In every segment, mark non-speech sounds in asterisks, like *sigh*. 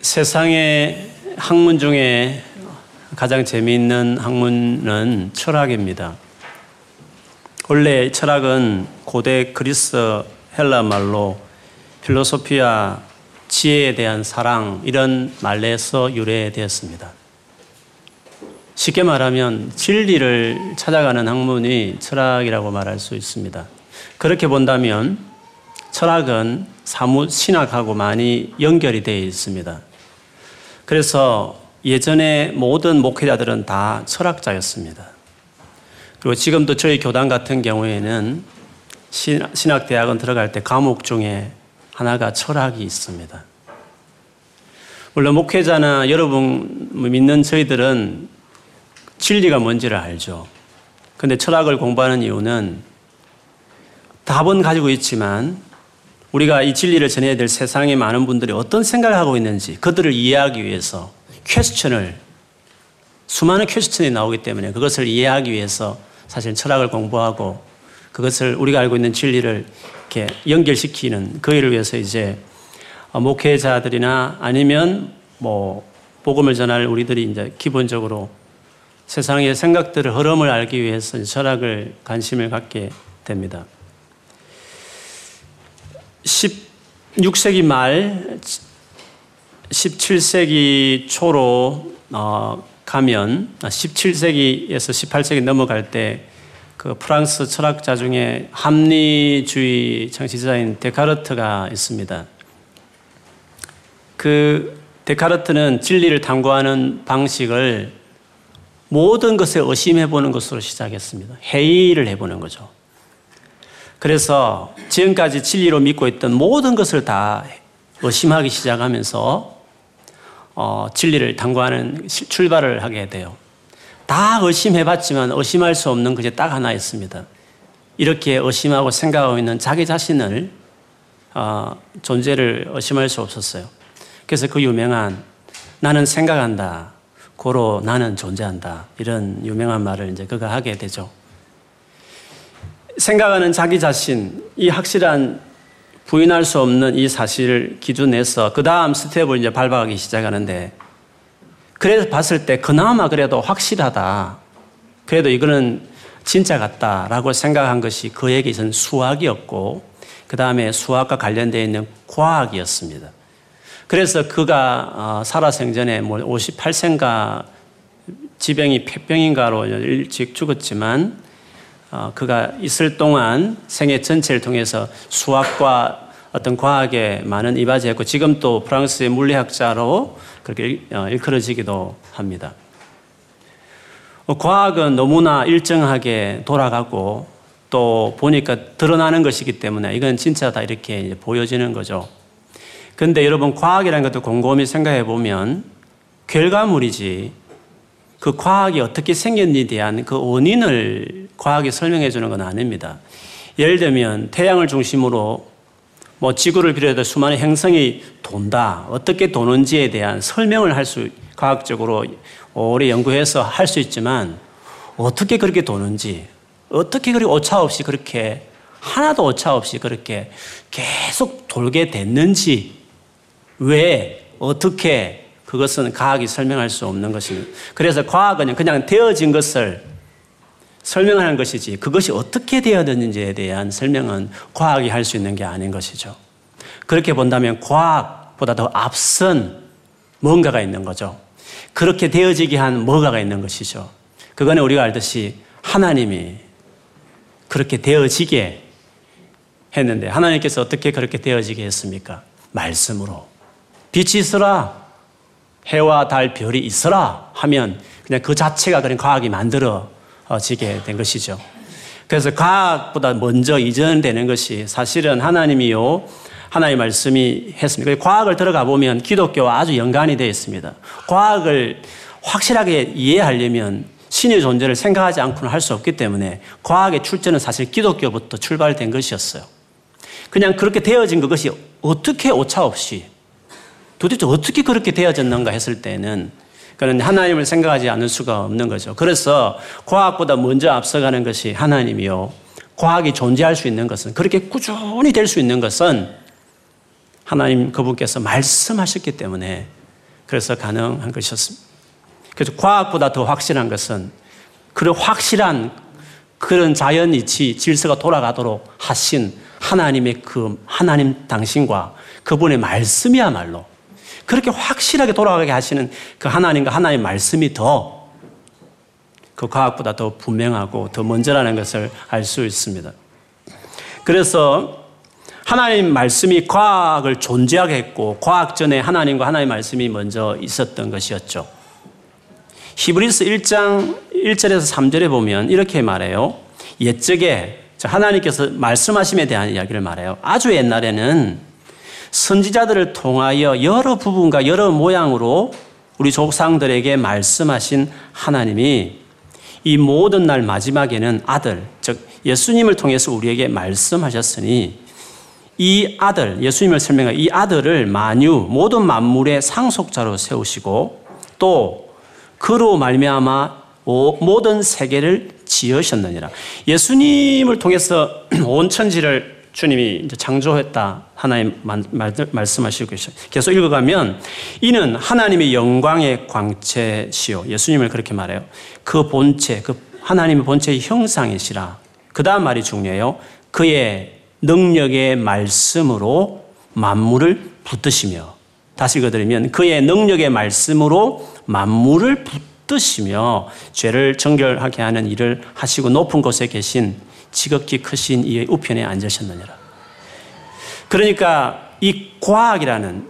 세상의 학문 중에 가장 재미있는 학문은 철학입니다. 원래 철학은 고대 그리스 헬라 말로 필로소피아 지혜에 대한 사랑 이런 말에서 유래되었습니다. 쉽게 말하면 진리를 찾아가는 학문이 철학이라고 말할 수 있습니다. 그렇게 본다면 철학은 사무 신학하고 많이 연결이 되어 있습니다. 그래서 예전에 모든 목회자들은 다 철학자였습니다. 그리고 지금도 저희 교단 같은 경우에는 신학대학원 들어갈 때 과목 중에 하나가 철학이 있습니다. 물론 목회자나 여러분 믿는 저희들은 진리가 뭔지를 알죠. 근데 철학을 공부하는 이유는 답은 가지고 있지만 우리가 이 진리를 전해야 될 세상의 많은 분들이 어떤 생각을 하고 있는지 그들을 이해하기 위해서 퀘스천을 수많은 퀘스천이 나오기 때문에 그것을 이해하기 위해서 사실 철학을 공부하고 그것을 우리가 알고 있는 진리를 이렇게 연결시키는 그 일을 위해서 이제 목회자들이나 아니면 뭐 복음을 전할 우리들이 이제 기본적으로 세상의 생각들을 흐름을 알기 위해서 철학을 관심을 갖게 됩니다. 16세기 말 17세기 초로 어, 가면 17세기에서 18세기 넘어갈 때 그 프랑스 철학자 중에 합리주의 창시자인 데카르트가 있습니다. 그 데카르트는 진리를 탐구하는 방식을 모든 것에 의심해 보는 것으로 시작했습니다. 회의를 해보는 거죠. 그래서 지금까지 진리로 믿고 있던 모든 것을 다 의심하기 시작하면서 어, 진리를 탐구하는 출발을 하게 돼요. 다 의심해봤지만 의심할 수 없는 것이 딱 하나 있습니다. 이렇게 의심하고 생각하고 있는 자기 자신을 어, 존재를 의심할 수 없었어요. 그래서 그 유명한 나는 생각한다. 고로 나는 존재한다. 이런 유명한 말을 이제 그가 하게 되죠. 생각하는 자기 자신, 이 확실한 부인할 수 없는 이 사실을 기준해서 그 다음 스텝을 이제 밟아가기 시작하는데 그래서 봤을 때 그나마 그래도 확실하다. 그래도 이거는 진짜 같다라고 생각한 것이 그에게 있어서 수학이었고 그 다음에 수학과 관련되어 있는 과학이었습니다. 그래서 그가 어, 살아 생전에 뭐 58세인가 지병이 폐병인가로 일찍 죽었지만 어, 그가 있을 동안 생애 전체를 통해서 수학과 어떤 과학에 많은 이바지했고 지금 또 프랑스의 물리학자로 그렇게 어, 일컬어지기도 합니다. 어, 과학은 너무나 일정하게 돌아가고 또 보니까 드러나는 것이기 때문에 이건 진짜 다 이렇게 보여지는 거죠. 근데 여러분 과학이라는 것도 곰곰이 생각해 보면 결과물이지 그 과학이 어떻게 생겼는지에 대한 그 원인을 과학이 설명해 주는 건 아닙니다. 예를 들면 태양을 중심으로 뭐 지구를 비롯해서 수많은 행성이 돈다. 어떻게 도는지에 대한 설명을 할 수, 과학적으로 오래 연구해서 할 수 있지만 어떻게 그렇게 도는지, 어떻게 그렇게 오차 없이 그렇게 하나도 오차 없이 그렇게 계속 돌게 됐는지, 왜, 어떻게 그것은 과학이 설명할 수 없는 것입니다. 그래서 과학은 그냥 되어진 것을 설명하는 것이지 그것이 어떻게 되어졌는지에 대한 설명은 과학이 할 수 있는 게 아닌 것이죠. 그렇게 본다면 과학보다 더 앞선 뭔가가 있는 거죠. 그렇게 되어지게 한 뭐가가 있는 것이죠. 그거는 우리가 알듯이 하나님이 그렇게 되어지게 했는데 하나님께서 어떻게 그렇게 되어지게 했습니까? 말씀으로. 빛이 있어라. 해와 달, 별이 있어라 하면 그냥 그 자체가 그런 과학이 만들어 지게 된 것이죠. 그래서 과학보다 먼저 이전되는 것이 사실은 하나님이요. 하나님의 말씀이 했습니다. 과학을 들어가 보면 기독교와 아주 연관이 되어 있습니다. 과학을 확실하게 이해하려면 신의 존재를 생각하지 않고는 할 수 없기 때문에 과학의 출제는 사실 기독교부터 출발된 것이었어요. 그냥 그렇게 되어진 그것이 어떻게 오차 없이 도대체 어떻게 그렇게 되어졌는가 했을 때는 그는 하나님을 생각하지 않을 수가 없는 거죠. 그래서 과학보다 먼저 앞서가는 것이 하나님이요. 과학이 존재할 수 있는 것은 그렇게 꾸준히 될 수 있는 것은 하나님 그분께서 말씀하셨기 때문에 그래서 가능한 것이었습니다. 그래서 과학보다 더 확실한 것은 그런 확실한 그런 자연 이치 질서가 돌아가도록 하신 하나님의 그 하나님 당신과 그분의 말씀이야말로 그렇게 확실하게 돌아가게 하시는 그 하나님과 하나님의 말씀이 더 그 과학보다 더 분명하고 더 먼저라는 것을 알 수 있습니다. 그래서 하나님 말씀이 과학을 존재하게 했고 과학 전에 하나님과 하나님의 말씀이 먼저 있었던 것이었죠. 히브리스 1장 1절에서 3절에 보면 이렇게 말해요. 옛적에 하나님께서 말씀하심에 대한 이야기를 말해요. 아주 옛날에는 선지자들을 통하여 여러 부분과 여러 모양으로 우리 조상들에게 말씀하신 하나님이 이 모든 날 마지막에는 아들, 즉 예수님을 통해서 우리에게 말씀하셨으니 이 아들, 예수님을 설명한 이 아들을 만유, 모든 만물의 상속자로 세우시고 또 그로 말미암아 모든 세계를 지으셨느니라. 예수님을 통해서 *clears throat* 온 천지를 주님이 이제 창조했다. 하나님 말씀하시고 계셔. 계속 읽어가면 이는 하나님의 영광의 광채시요. 예수님을 그렇게 말해요. 그 본체, 그 하나님의 본체의 형상이시라. 그 다음 말이 중요해요. 그의 능력의 말씀으로 만물을 붙드시며 다시 읽어드리면 그의 능력의 말씀으로 만물을 붙드시며 죄를 정결하게 하는 일을 하시고 높은 곳에 계신 지극히 크신 이의 우편에 앉으셨느니라. 그러니까 이 과학이라는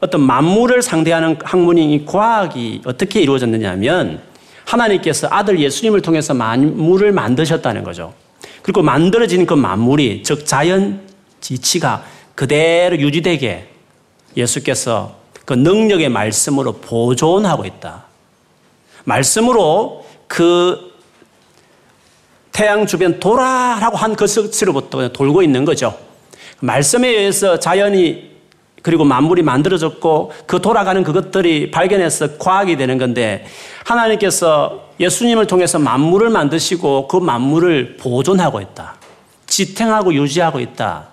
어떤 만물을 상대하는 학문인 이 과학이 어떻게 이루어졌느냐 하면 하나님께서 아들 예수님을 통해서 만물을 만드셨다는 거죠. 그리고 만들어진 그 만물이 즉 자연 지치가 그대로 유지되게 예수께서 그 능력의 말씀으로 보존하고 있다. 말씀으로 그 태양 주변 돌아라고 한 것으로부터 돌고 있는 거죠. 말씀에 의해서 자연이 그리고 만물이 만들어졌고 그 돌아가는 그것들이 발견해서 과학이 되는 건데 하나님께서 예수님을 통해서 만물을 만드시고 그 만물을 보존하고 있다. 지탱하고 유지하고 있다.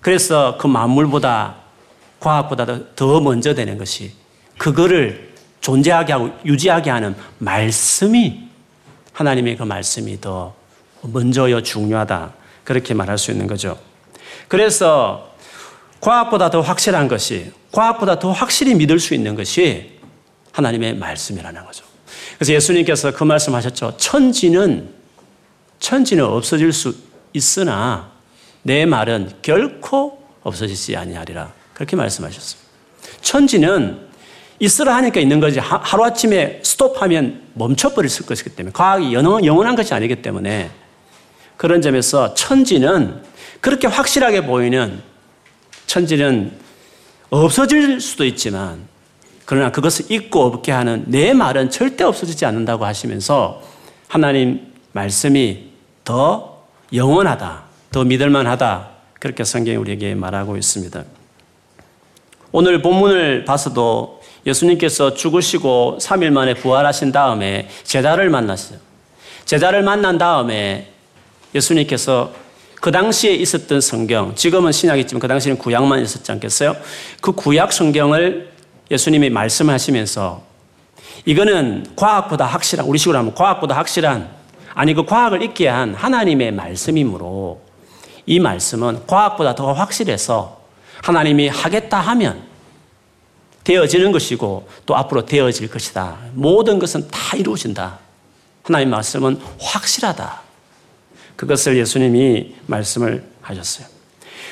그래서 그 만물보다 과학보다 더 먼저 되는 것이 그거를 존재하게 하고 유지하게 하는 말씀이 하나님의 그 말씀이 더 먼저요 중요하다. 그렇게 말할 수 있는 거죠. 그래서 과학보다 더 확실한 것이 과학보다 더 확실히 믿을 수 있는 것이 하나님의 말씀이라는 거죠. 그래서 예수님께서 그 말씀 하셨죠. 천지는 천지는 없어질 수 있으나 내 말은 결코 없어지지 아니하리라. 그렇게 말씀하셨어요. 천지는 있으라 하니까 있는 거지. 하 루아침에 스톱하면 멈춰버릴 것이기 때문에. 과학이 영원한 것이 아니기 때문에. 그런 점에서 천지는 그렇게 확실하게 보이는 천지는 없어질 수도 있지만 그러나 그것을 잊고 없게 하는 내 말은 절대 없어지지 않는다고 하시면서 하나님 말씀이 더 영원하다, 더 믿을만하다. 그렇게 성경이 우리에게 말하고 있습니다. 오늘 본문을 봐서도 예수님께서 죽으시고 3일 만에 부활하신 다음에 제자를 만났어요. 제자를 만난 다음에 예수님께서 그 당시에 있었던 성경, 지금은 신약이지만 그 당시에는 구약만 있었지 않겠어요? 그 구약 성경을 예수님이 말씀하시면서 이거는 과학보다 확실한, 우리 식으로 하면 과학보다 확실한, 아니 그 과학을 있게 한 하나님의 말씀이므로 이 말씀은 과학보다 더 확실해서 하나님이 하겠다 하면 되어지는 것이고 또 앞으로 되어질 것이다. 모든 것은 다 이루어진다. 하나님 말씀은 확실하다. 그것을 예수님이 말씀을 하셨어요.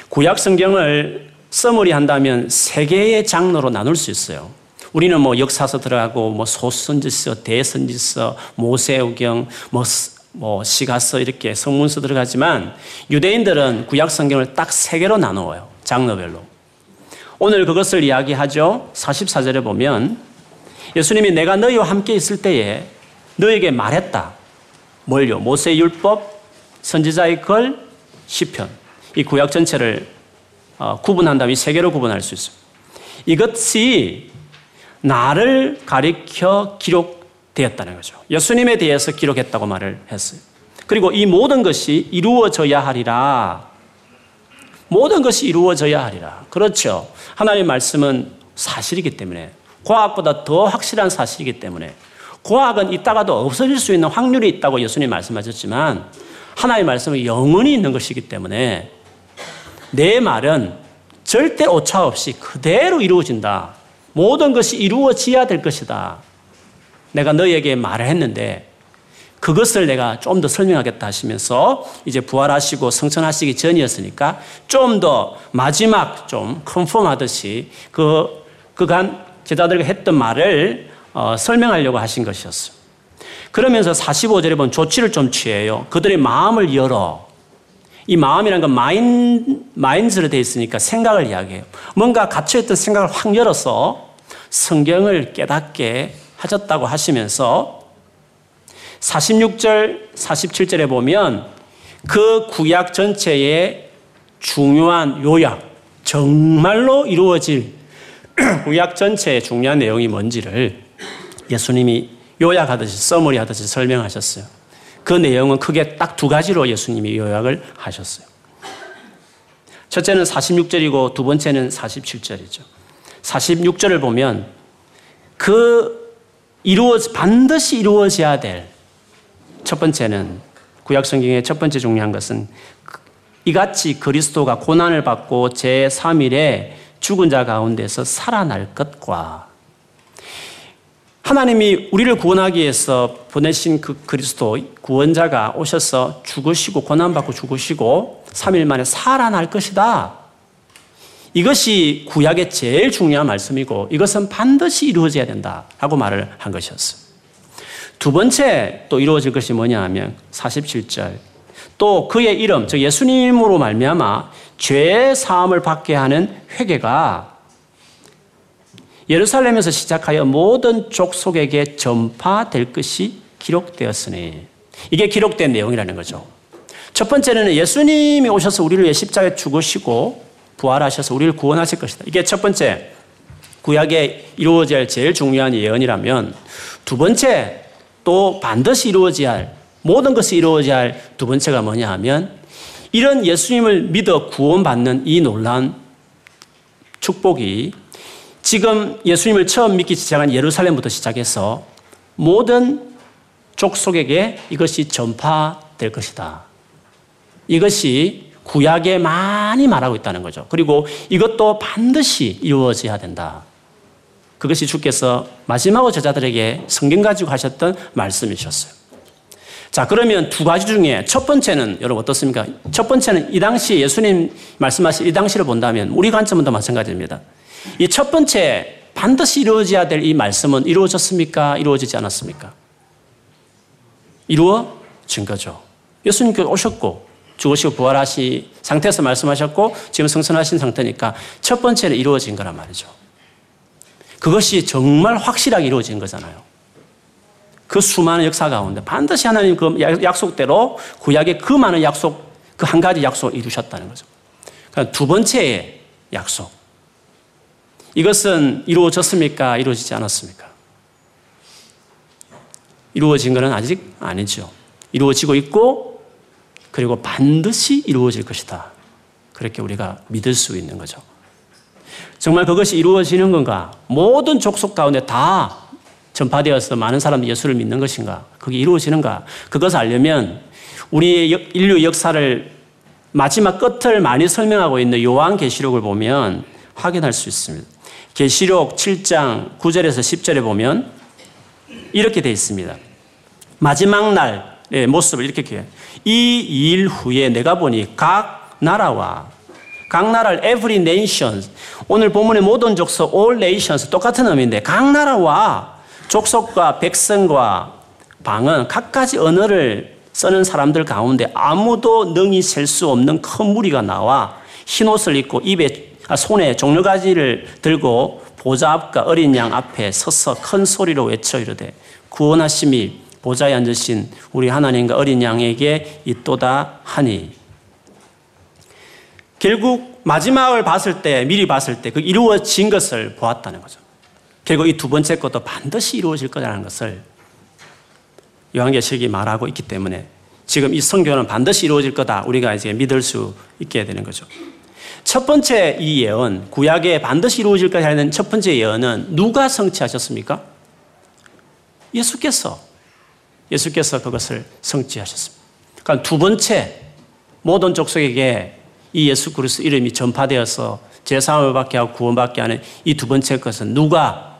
구약 성경을 써머리 한다면 세 개의 장르로 나눌 수 있어요. 우리는 뭐 역사서 들어가고 뭐 소선지서, 대선지서, 모세오경, 뭐, 뭐 시가서 이렇게 성문서 들어가지만 유대인들은 구약 성경을 딱 세 개로 나누어요. 장르별로. 오늘 그것을 이야기하죠. 44절에 보면 예수님이 내가 너희와 함께 있을 때에 너에게 말했다. 뭘요? 모세 율법, 선지자의 글, 시편. 이 구약 전체를 어, 구분한다면 이 세 개로 구분할 수 있습니다. 이것이 나를 가리켜 기록되었다는 거죠. 예수님에 대해서 기록했다고 말을 했어요. 그리고 이 모든 것이 이루어져야 하리라. 모든 것이 이루어져야 하리라. 그렇죠. 하나님의 말씀은 사실이기 때문에 과학보다 더 확실한 사실이기 때문에 과학은 있다가도 없어질 수 있는 확률이 있다고 예수님 말씀하셨지만 하나의 말씀은 영원히 있는 것이기 때문에 내 말은 절대 오차 없이 그대로 이루어진다. 모든 것이 이루어져야 될 것이다. 내가 너에게 말을 했는데 그것을 내가 좀 더 설명하겠다 하시면서 이제 부활하시고 성천하시기 전이었으니까 좀 더 마지막 좀 컨펌 하듯이 그, 그간 제자들과 했던 말을 어, 설명하려고 하신 것이었어요. 그러면서 45절에 보면 조치를 좀 취해요. 그들의 마음을 열어. 이 마음이라는 건 마인, 마인즈로 되어 있으니까 생각을 이야기해요. 뭔가 갇혀있던 생각을 확 열어서 성경을 깨닫게 하셨다고 하시면서 46절, 47절에 보면 그 구약 전체의 중요한 요약, 정말로 이루어질 *clears throat* 구약 전체의 중요한 내용이 뭔지를 예수님이 요약하듯이 써머리 하듯이 설명하셨어요. 그 내용은 크게 딱 두 가지로 예수님이 요약을 하셨어요. 첫째는 46절이고 두 번째는 47절이죠. 46절을 보면 그 이루어 반드시 이루어져야 될 첫 번째는 구약 성경의 첫 번째 중요한 것은 이같이 그리스도가 고난을 받고 제 3일에 죽은 자 가운데서 살아날 것과 하나님이 우리를 구원하기 위해서 보내신 그 그리스도 구원자가 오셔서 죽으시고 고난받고 죽으시고 3일 만에 살아날 것이다. 이것이 구약의 제일 중요한 말씀이고 이것은 반드시 이루어져야 된다라고 말을 한 것이었어요. 두 번째 또 이루어질 것이 뭐냐 하면 47절. 또 그의 이름, 즉 예수님으로 말미암아 죄 사함을 받게 하는 회개가 예루살렘에서 시작하여 모든 족속에게 전파될 것이 기록되었으니 이게 기록된 내용이라는 거죠. 첫 번째는 예수님이 오셔서 우리를 십자가에 죽으시고 부활하셔서 우리를 구원하실 것이다. 이게 첫 번째 구약에 이루어져야 제일 중요한 예언이라면 두 번째 또 반드시 이루어져야 할 모든 것이 이루어져야 할 두 번째가 뭐냐 하면 이런 예수님을 믿어 구원받는 이 놀라운 축복이 지금 예수님을 처음 믿기 시작한 예루살렘부터 시작해서 모든 족속에게 이것이 전파될 것이다. 이것이 구약에 많이 말하고 있다는 거죠. 그리고 이것도 반드시 이루어져야 된다. 그것이 주께서 마지막으로 제자들에게 성경 가지고 하셨던 말씀이셨어요. 자, 그러면 두 가지 중에 첫 번째는 여러분 어떻습니까? 첫 번째는 이 당시 예수님 말씀하신 이 당시를 본다면 우리 관점은 더 마찬가지입니다. 이 첫 번째 반드시 이루어져야 될 이 말씀은 이루어졌습니까? 이루어지지 않았습니까? 이루어진 거죠. 예수님께서 오셨고 죽으시고 부활하시 상태에서 말씀하셨고 지금 성선하신 상태니까 첫 번째는 이루어진 거란 말이죠. 그것이 정말 확실하게 이루어진 거잖아요. 그 수많은 역사 가운데 반드시 하나님 그 약속대로 구약의 그 많은 약속, 그 한 가지 약속을 이루셨다는 거죠. 그러니까 두 번째의 약속. 이것은 이루어졌습니까? 이루어지지 않았습니까? 이루어진 것은 아직 아니죠. 이루어지고 있고, 그리고 반드시 이루어질 것이다. 그렇게 우리가 믿을 수 있는 거죠. 정말 그것이 이루어지는 건가? 모든 족속 가운데 다 전파되어서 많은 사람들이 예수를 믿는 것인가? 그게 이루어지는가? 그것을 알려면 우리의 인류 역사를 마지막 끝을 많이 설명하고 있는 요한 계시록을 보면 확인할 수 있습니다. 계시록 7장 9절에서 10절에 보면 이렇게 되어 있습니다. 마지막 날의 모습을 이렇게 해요. 이일 후에 내가 보니 각 나라와 각 나라를 every nation 오늘 본문의 모든 족속 all nations 똑같은 의미인데 각 나라와 족속과 백성과 방은 각가지 언어를 쓰는 사람들 가운데 아무도 능히 셀 수 없는 큰 무리가 나와 흰 옷을 입고 입에 아, 손에 종려가지를 들고 보좌 앞과 어린 양 앞에 서서 큰 소리로 외쳐 이르되 구원하심이 보좌에 앉으신 우리 하나님과 어린 양에게 있도다 하니 결국 마지막을 봤을 때, 미리 봤을 때 그 이루어진 것을 보았다는 거죠. 결국 이 두 번째 것도 반드시 이루어질 거라는 것을 요한계시록이 말하고 있기 때문에 지금 이 성경은 반드시 이루어질 거다. 우리가 이제 믿을 수 있게 되는 거죠. 첫 번째 이 예언, 구약에 반드시 이루어질 것이 하는 첫 번째 예언은 누가 성취하셨습니까? 예수께서. 예수께서 그것을 성취하셨습니다. 그러니까 두 번째, 모든 족속에게 이 예수 그리스도 이름이 전파되어서 제사함을 받게 하고 구원받게 하는 이 두 번째 것은 누가,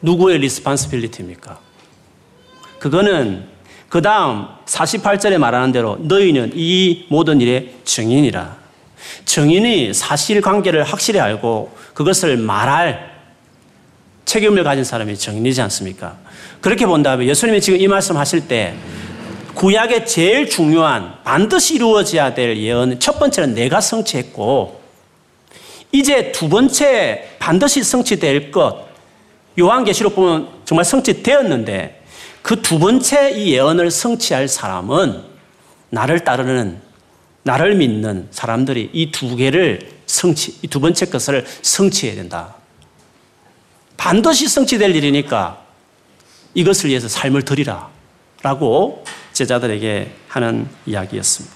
누구의 리스판스빌리티입니까? 그거는 그 다음 48절에 말하는 대로 너희는 이 모든 일의 증인이라. 증인이 사실관계를 확실히 알고 그것을 말할 책임을 가진 사람이 증인이지 않습니까? 그렇게 본다면 예수님이 지금 이 말씀 하실 때 구약의 제일 중요한 반드시 이루어져야 될 예언 첫 번째는 내가 성취했고 이제 두 번째 반드시 성취될 것 요한계시록 보면 정말 성취되었는데 그 두 번째 이 예언을 성취할 사람은 나를 따르는 나를 믿는 사람들이 이 두 개를 성취 이 두 번째 것을 성취해야 된다. 반드시 성취될 일이니까 이것을 위해서 삶을 드리라. 라고 제자들에게 하는 이야기였습니다.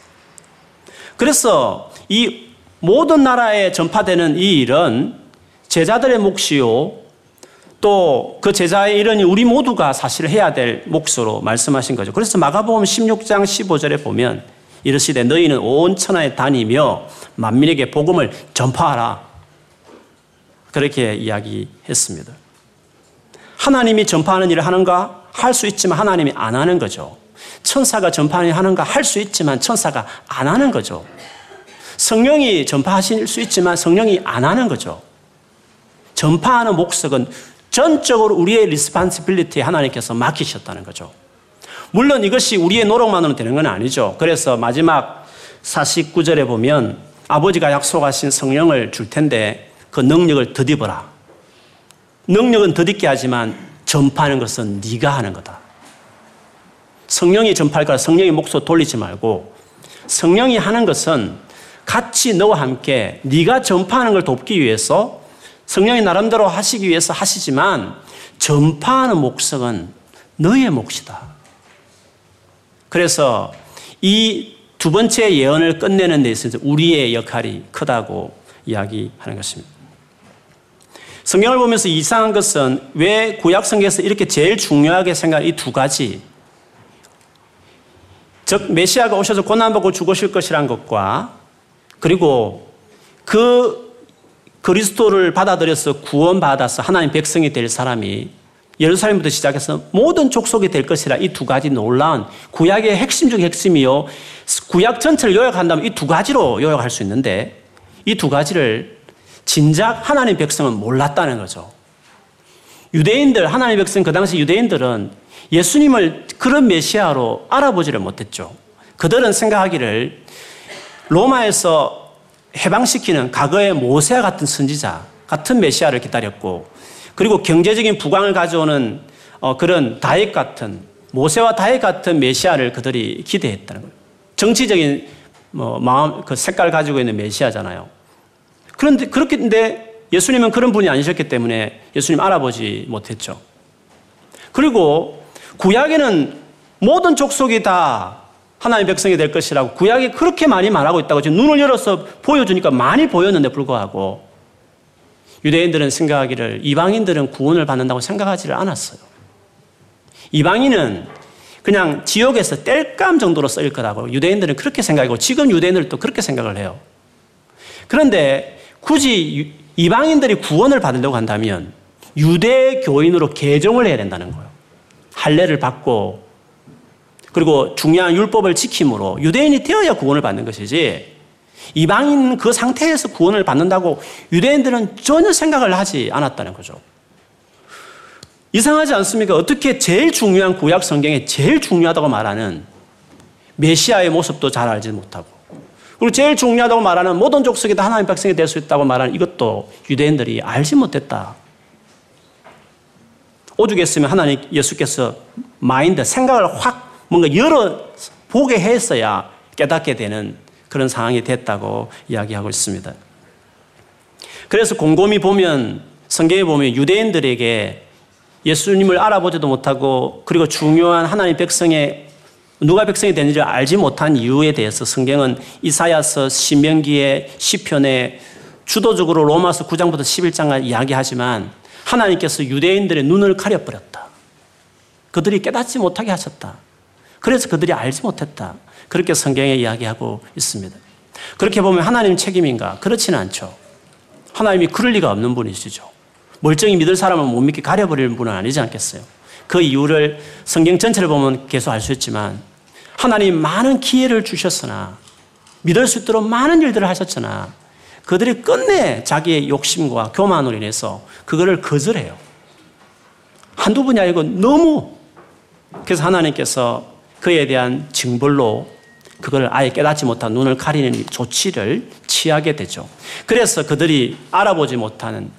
그래서 이 모든 나라에 전파되는 이 일은 제자들의 몫이요. 또 그 제자의 일은 우리 모두가 사실 해야 될 몫으로 말씀하신 거죠. 그래서 마가복음 16장 15절에 보면 이르시되 너희는 온 천하에 다니며 만민에게 복음을 전파하라. 그렇게 이야기했습니다. 하나님이 전파하는 일을 하는가? 할 수 있지만 하나님이 안 하는 거죠. 천사가 전파하는 하는가? 할 수 있지만 천사가 안 하는 거죠. 성령이 전파하실 수 있지만 성령이 안 하는 거죠. 전파하는 목적은 전적으로 우리의 responsibility에 하나님께서 맡기셨다는 거죠. 물론 이것이 우리의 노력만으로 되는 건 아니죠. 그래서 마지막 49절에 보면 아버지가 약속하신 성령을 줄 텐데 그 능력을 덧입어라. 능력은 덧입게 하지만 전파하는 것은 네가 하는 거다. 성령이 전파할 거라 성령의 목소 돌리지 말고 성령이 하는 것은 같이 너와 함께 네가 전파하는 걸 돕기 위해서 성령이 나름대로 하시기 위해서 하시지만 전파하는 목적은 너의 몫이다. 그래서 이 두 번째 예언을 끝내는 데 있어서 우리의 역할이 크다고 이야기하는 것입니다. 성경을 보면서 이상한 것은 왜 구약 성경에서 이렇게 제일 중요하게 생각한 이 두 가지 즉 메시아가 오셔서 고난받고 죽으실 것이란 것과 그리고 그 그리스도를 받아들여서 구원받아서 하나님 백성이 될 사람이 예루살렘부터 시작해서 모든 족속이 될 것이라 이 두 가지 놀라운 구약의 핵심 중 핵심이요. 구약 전체를 요약한다면 이 두 가지로 요약할 수 있는데 이 두 가지를 진작 하나님 백성은 몰랐다는 거죠. 유대인들, 하나님 백성, 그 당시 유대인들은 예수님을 그런 메시아로 알아보지를 못했죠. 그들은 생각하기를 로마에서 해방시키는 과거의 모세와 같은 선지자, 같은 메시아를 기다렸고, 그리고 경제적인 부강을 가져오는 어, 그런 다윗 같은, 모세와 다윗 같은 메시아를 그들이 기대했다는 거예요. 정치적인 뭐 마음, 그 색깔 가지고 있는 메시아잖아요. 그런데 그렇게 예수님은 그런 분이 아니셨기 때문에 예수님 알아보지 못했죠. 그리고 구약에는 모든 족속이 다 하나님의 백성이 될 것이라고 구약이 그렇게 많이 말하고 있다고 지금 눈을 열어서 보여주니까 많이 보였는데 불구하고 유대인들은 생각하기를 이방인들은 구원을 받는다고 생각하지를 않았어요. 이방인은 그냥 지옥에서 뗄감 정도로 쓰일 거라고 유대인들은 그렇게 생각하고 지금 유대인들도 그렇게 생각을 해요. 그런데 굳이 이방인들이 구원을 받으려고 한다면 유대 교인으로 개종을 해야 된다는 거예요. 할례를 받고 그리고 중요한 율법을 지킴으로 유대인이 되어야 구원을 받는 것이지 이방인 그 상태에서 구원을 받는다고 유대인들은 전혀 생각을 하지 않았다는 거죠. 이상하지 않습니까? 어떻게 제일 중요한 구약 성경에 제일 중요하다고 말하는 메시아의 모습도 잘 알지 못하고 그리고 제일 중요하다고 말하는 모든 족속이 다 하나님 백성이 될 수 있다고 말하는 이것도 유대인들이 알지 못했다. 오죽했으면 하나님 예수께서 마인드, 생각을 확 뭔가 열어 보게 했어야 깨닫게 되는 그런 상황이 됐다고 이야기하고 있습니다. 그래서 곰곰이 보면 성경에 보면 유대인들에게 예수님을 알아보지도 못하고 그리고 중요한 하나님 백성의 누가 백성이 되는지 알지 못한 이유에 대해서 성경은 이사야서, 신명기의 시편에 주도적으로 로마서 9장부터 11장까지 이야기하지만 하나님께서 유대인들의 눈을 가려버렸다. 그들이 깨닫지 못하게 하셨다. 그래서 그들이 알지 못했다. 그렇게 성경에 이야기하고 있습니다. 그렇게 보면 하나님 책임인가? 그렇지는 않죠. 하나님이 그럴 리가 없는 분이시죠. 멀쩡히 믿을 사람은 못 믿게 가려버리는 분은 아니지 않겠어요. 그 이유를 성경 전체를 보면 계속 알 수 있지만 하나님 많은 기회를 주셨으나 믿을 수 있도록 많은 일들을 하셨으나 그들이 끝내 자기의 욕심과 교만으로 인해서 그거를 거절해요. 한두 분이 아니고 너무 그래서 하나님께서 그에 대한 징벌로 그걸 아예 깨닫지 못한 눈을 가리는 조치를 취하게 되죠. 그래서 그들이 알아보지 못하는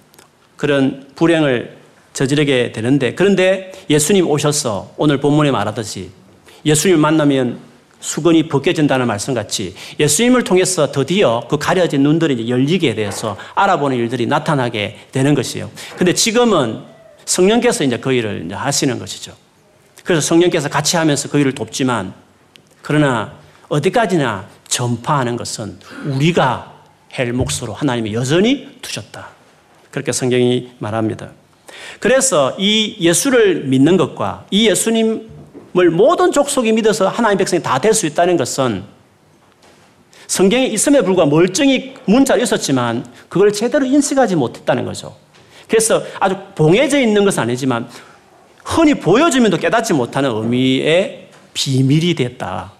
그런 불행을 저지르게 되는데 그런데 예수님 오셔서 오늘 본문에 말하듯이 예수님 만나면 수건이 벗겨진다는 말씀 같이 예수님을 통해서 드디어 그 가려진 눈들이 열리게 돼서 알아보는 일들이 나타나게 되는 것이에요. 근데 지금은 성령께서 이제 그 일을 이제 하시는 것이죠. 그래서 성령께서 같이 하면서 그 일을 돕지만 그러나 어디까지나 전파하는 것은 우리가 할 몫으로 하나님이 여전히 두셨다. 그렇게 성경이 말합니다. 그래서 이 예수를 믿는 것과 이 예수님을 모든 족속이 믿어서 하나님 백성이 다 될 수 있다는 것은 성경에 있음에 불구하고 멀쩡히 문자로 있었지만 그걸 제대로 인식하지 못했다는 거죠. 그래서 아주 봉해져 있는 것은 아니지만 흔히 보여주면도 깨닫지 못하는 의미의 비밀이 됐다.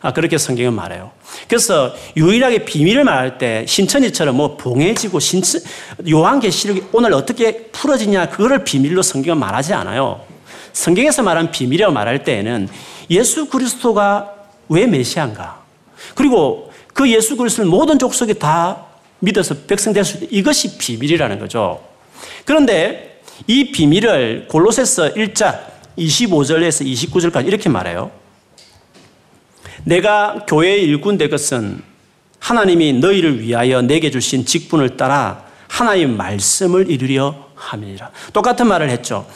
아, 그렇게 성경은 말해요. 그래서 유일하게 비밀을 말할 때 신천지처럼 뭐 봉해지고 신천, 요한계시록이 오늘 어떻게 풀어지냐 그거를 비밀로 성경은 말하지 않아요. 성경에서 말한 비밀이라고 말할 때에는 예수 그리스도가 왜 메시아인가? 그리고 그 예수 그리스도를 모든 족속이 다 믿어서 백성 될 수 있다. 이것이 비밀이라는 거죠. 그런데 이 비밀을 골로새서 1장 25절에서 29절까지 이렇게 말해요. 내가 교회의 일꾼 된 것은 하나님이 너희를 위하여 내게 주신 직분을 따라 하나님 말씀을 이루려 함이니라. 똑같은 말을 했죠.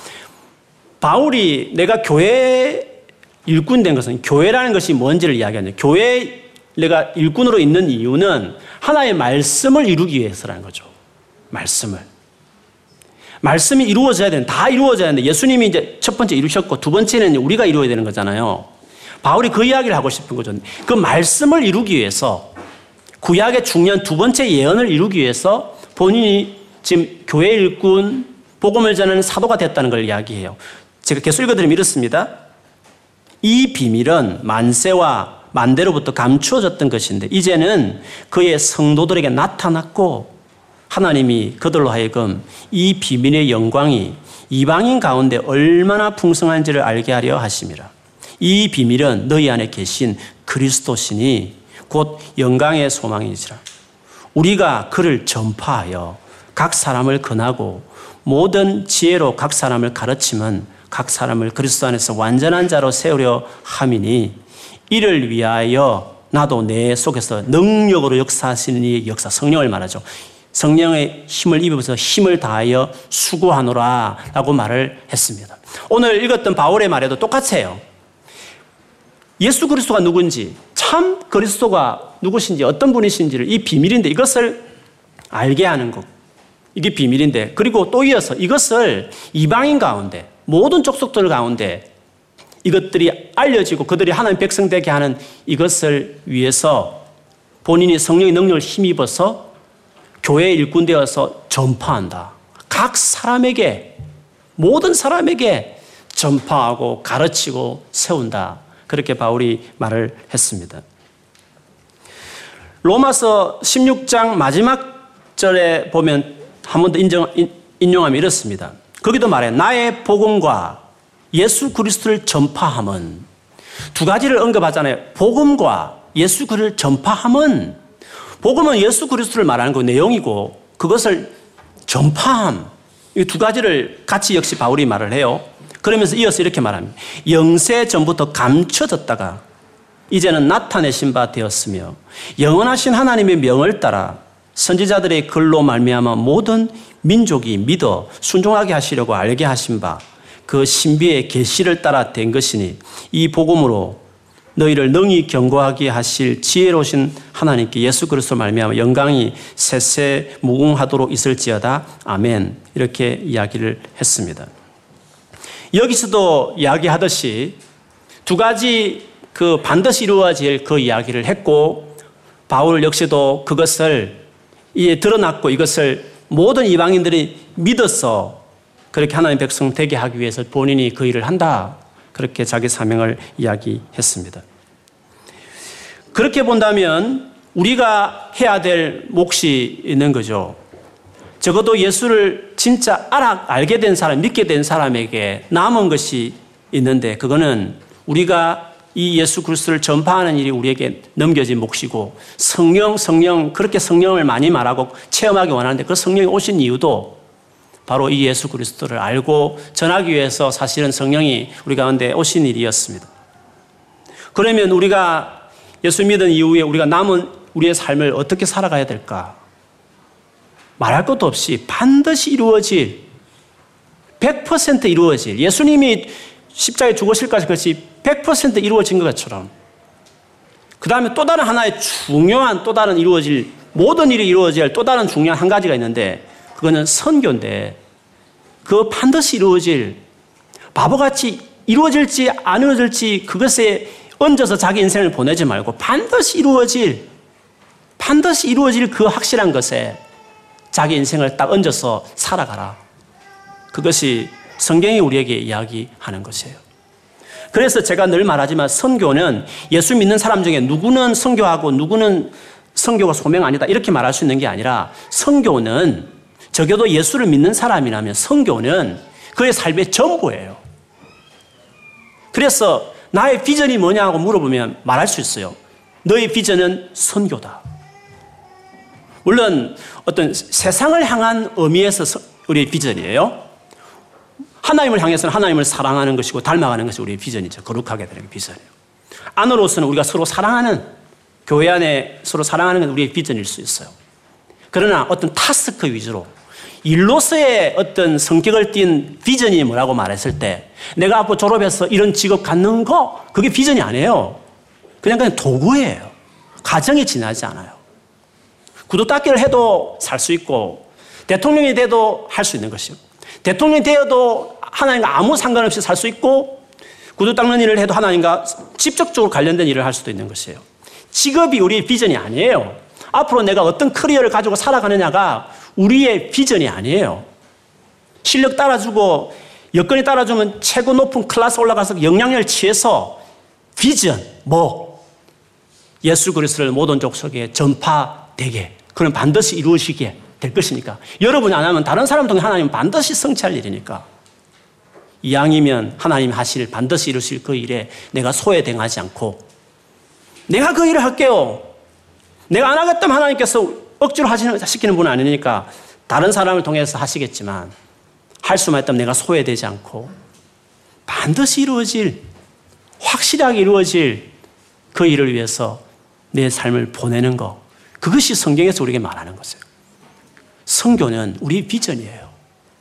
바울이 내가 교회 일꾼 된 것은 교회라는 것이 뭔지를 이야기하는 교회 내가 일꾼으로 있는 이유는 하나의 말씀을 이루기 위해서라는 거죠. 말씀을. 말씀이 이루어져야 되는, 다 이루어져야 되는데 예수님이 이제 첫 번째 이루셨고 두 번째는 우리가 이루어야 되는 거잖아요. 바울이 그 이야기를 하고 싶은 거죠. 그 말씀을 이루기 위해서 구약의 중요한 두 번째 예언을 이루기 위해서 본인이 지금 교회 일꾼 복음을 전하는 사도가 됐다는 걸 이야기해요. 제가 계속 읽어드리면 이렇습니다. 이 비밀은 만세와 만대로부터 감추어졌던 것인데 이제는 그의 성도들에게 나타났고 하나님이 그들로 하여금 이 비밀의 영광이 이방인 가운데 얼마나 풍성한지를 알게 하려 하심이라. 이 비밀은 너희 안에 계신 그리스도시니 곧 영광의 소망이시라. 우리가 그를 전파하여 각 사람을 권하고 모든 지혜로 각 사람을 가르치면 각 사람을 그리스도 안에서 완전한 자로 세우려 함이니 이를 위하여 나도 내 속에서 능력으로 역사하시는 이 역사 성령을 말하죠. 성령의 힘을 입으면서 힘을 다하여 수고하노라 라고 말을 했습니다. 오늘 읽었던 바울의 말에도 똑같아요. 예수 그리스도가 누군지, 참 그리스도가 누구신지, 어떤 분이신지를 이 비밀인데 이것을 알게 하는 것. 이게 비밀인데, 그리고 또 이어서 이것을 이방인 가운데, 모든 족속들 가운데 이것들이 알려지고 그들이 하나님 백성 되게 하는 이것을 위해서 본인이 성령의 능력을 힘입어서 교회 일꾼 되어서 전파한다. 각 사람에게, 모든 사람에게 전파하고 가르치고 세운다. 그렇게 바울이 말을 했습니다. 로마서 16장 마지막 절에 보면 한 번 더 인용하면 이렇습니다. 거기도 말해 나의 복음과 예수 그리스도를 전파함은 두 가지를 언급하잖아요. 복음과 예수 그리스도를 전파함은 복음은 예수 그리스도를 말하는 그 내용이고 그것을 전파함 이 두 가지를 같이 역시 바울이 말을 해요. 그러면서 이어서 이렇게 말합니다. 영세 전부터 감춰졌다가 이제는 나타내신 바 되었으며 영원하신 하나님의 명을 따라 선지자들의 글로 말미암아 모든 민족이 믿어 순종하게 하시려고 알게 하신 바 그 신비의 계시를 따라 된 것이니 이 복음으로 너희를 능히 경고하게 하실 지혜로우신 하나님께 예수 그리스도 말미암아 영광이 세세 무궁하도록 있을지어다 아멘 이렇게 이야기를 했습니다. 여기서도 이야기하듯이 두 가지 그 반드시 이루어질 그 이야기를 했고 바울 역시도 그것을 이에 드러났고 이것을 모든 이방인들이 믿어서 그렇게 하나님 백성 되게 하기 위해서 본인이 그 일을 한다. 그렇게 자기 사명을 이야기했습니다. 그렇게 본다면 우리가 해야 될 몫이 있는 거죠. 적어도 예수를 진짜 알아, 알게 된 사람, 믿게 된 사람에게 남은 것이 있는데 그거는 우리가 이 예수 그리스도를 전파하는 일이 우리에게 넘겨진 몫이고 성령, 성령, 그렇게 성령을 많이 말하고 체험하기 원하는데 그 성령이 오신 이유도 바로 이 예수 그리스도를 알고 전하기 위해서 사실은 성령이 우리 가운데 오신 일이었습니다. 그러면 우리가 예수 믿은 이후에 우리가 남은 우리의 삶을 어떻게 살아가야 될까? 말할 것도 없이 반드시 이루어질 100% 이루어질 예수님이 십자가에 죽으실 까지 그것이 100% 이루어진 것처럼 그 다음에 또 다른 하나의 중요한 또 다른 이루어질 모든 일이 이루어질 또 다른 중요한 한 가지가 있는데 그거는 선교인데 그 반드시 이루어질 바보같이 이루어질지 안 이루어질지 그것에 얹어서 자기 인생을 보내지 말고 반드시 이루어질 반드시 이루어질 그 확실한 것에 자기 인생을 딱 얹어서 살아가라. 그것이 성경이 우리에게 이야기하는 것이에요. 그래서 제가 늘 말하지만 선교는 예수 믿는 사람 중에 누구는 선교하고 누구는 선교가 소명 아니다 이렇게 말할 수 있는 게 아니라 선교는 적어도 예수를 믿는 사람이라면 선교는 그의 삶의 전부예요. 그래서 나의 비전이 뭐냐고 물어보면 말할 수 있어요. 너의 비전은 선교다. 물론 어떤 세상을 향한 의미에서 우리의 비전이에요. 하나님을 향해서는 하나님을 사랑하는 것이고 닮아가는 것이 우리의 비전이죠. 거룩하게 되는 비전이에요. 안으로서는 우리가 서로 사랑하는 교회 안에 서로 사랑하는 건 우리의 비전일 수 있어요. 그러나 어떤 타스크 위주로 일로서의 어떤 성격을 띈 비전이 뭐라고 말했을 때 내가 앞으로 졸업해서 이런 직업 갖는 거 그게 비전이 아니에요. 그냥 그냥 도구예요. 가정이 지나지 않아요. 구두 닦기를 해도 살 수 있고 대통령이 돼도 할 수 있는 것이고 대통령이 되어도 하나님과 아무 상관없이 살 수 있고 구두 닦는 일을 해도 하나님과 직접적으로 관련된 일을 할 수도 있는 것이에요. 직업이 우리의 비전이 아니에요. 앞으로 내가 어떤 커리어를 가지고 살아가느냐가 우리의 비전이 아니에요. 실력 따라주고 여건이 따라주면 최고 높은 클래스 올라가서 영향력을 취해서 비전, 뭐 예수 그리스도를 모든 족속에 전파되게 그는 반드시 이루어지게 될 것이니까 여러분이 안 하면 다른 사람 통해 하나님 반드시 성취할 일이니까 이왕이면 하나님 하실 반드시 이루실 그 일에 내가 소외당하지 않고 내가 그 일을 할게요. 내가 안 하겠다면 하나님께서 억지로 하시는, 시키는 분은 아니니까 다른 사람을 통해서 하시겠지만 할 수만 있다면 내가 소외되지 않고 반드시 이루어질 확실하게 이루어질 그 일을 위해서 내 삶을 보내는 것 그것이 성경에서 우리에게 말하는 것이에요. 성교는 우리의 비전이에요.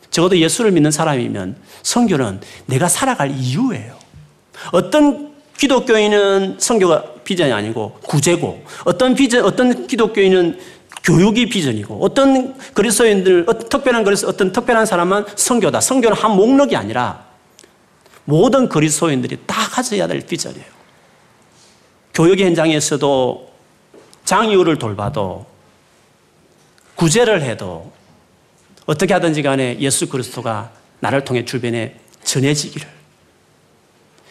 적어도 예수를 믿는 사람이면 성교는 내가 살아갈 이유예요. 어떤 기독교인은 성교가 비전이 아니고 구제고, 어떤 비전, 어떤 기독교인은 교육이 비전이고, 어떤 그리스도인들, 특별한 그리스, 어떤 특별한 사람은 성교다. 성교는 한 목록이 아니라 모든 그리스도인들이 다 가져야 될 비전이에요. 교육 현장에서도 장유를 돌봐도 구제를 해도 어떻게 하든지 간에 예수 그리스도가 나를 통해 주변에 전해지기를.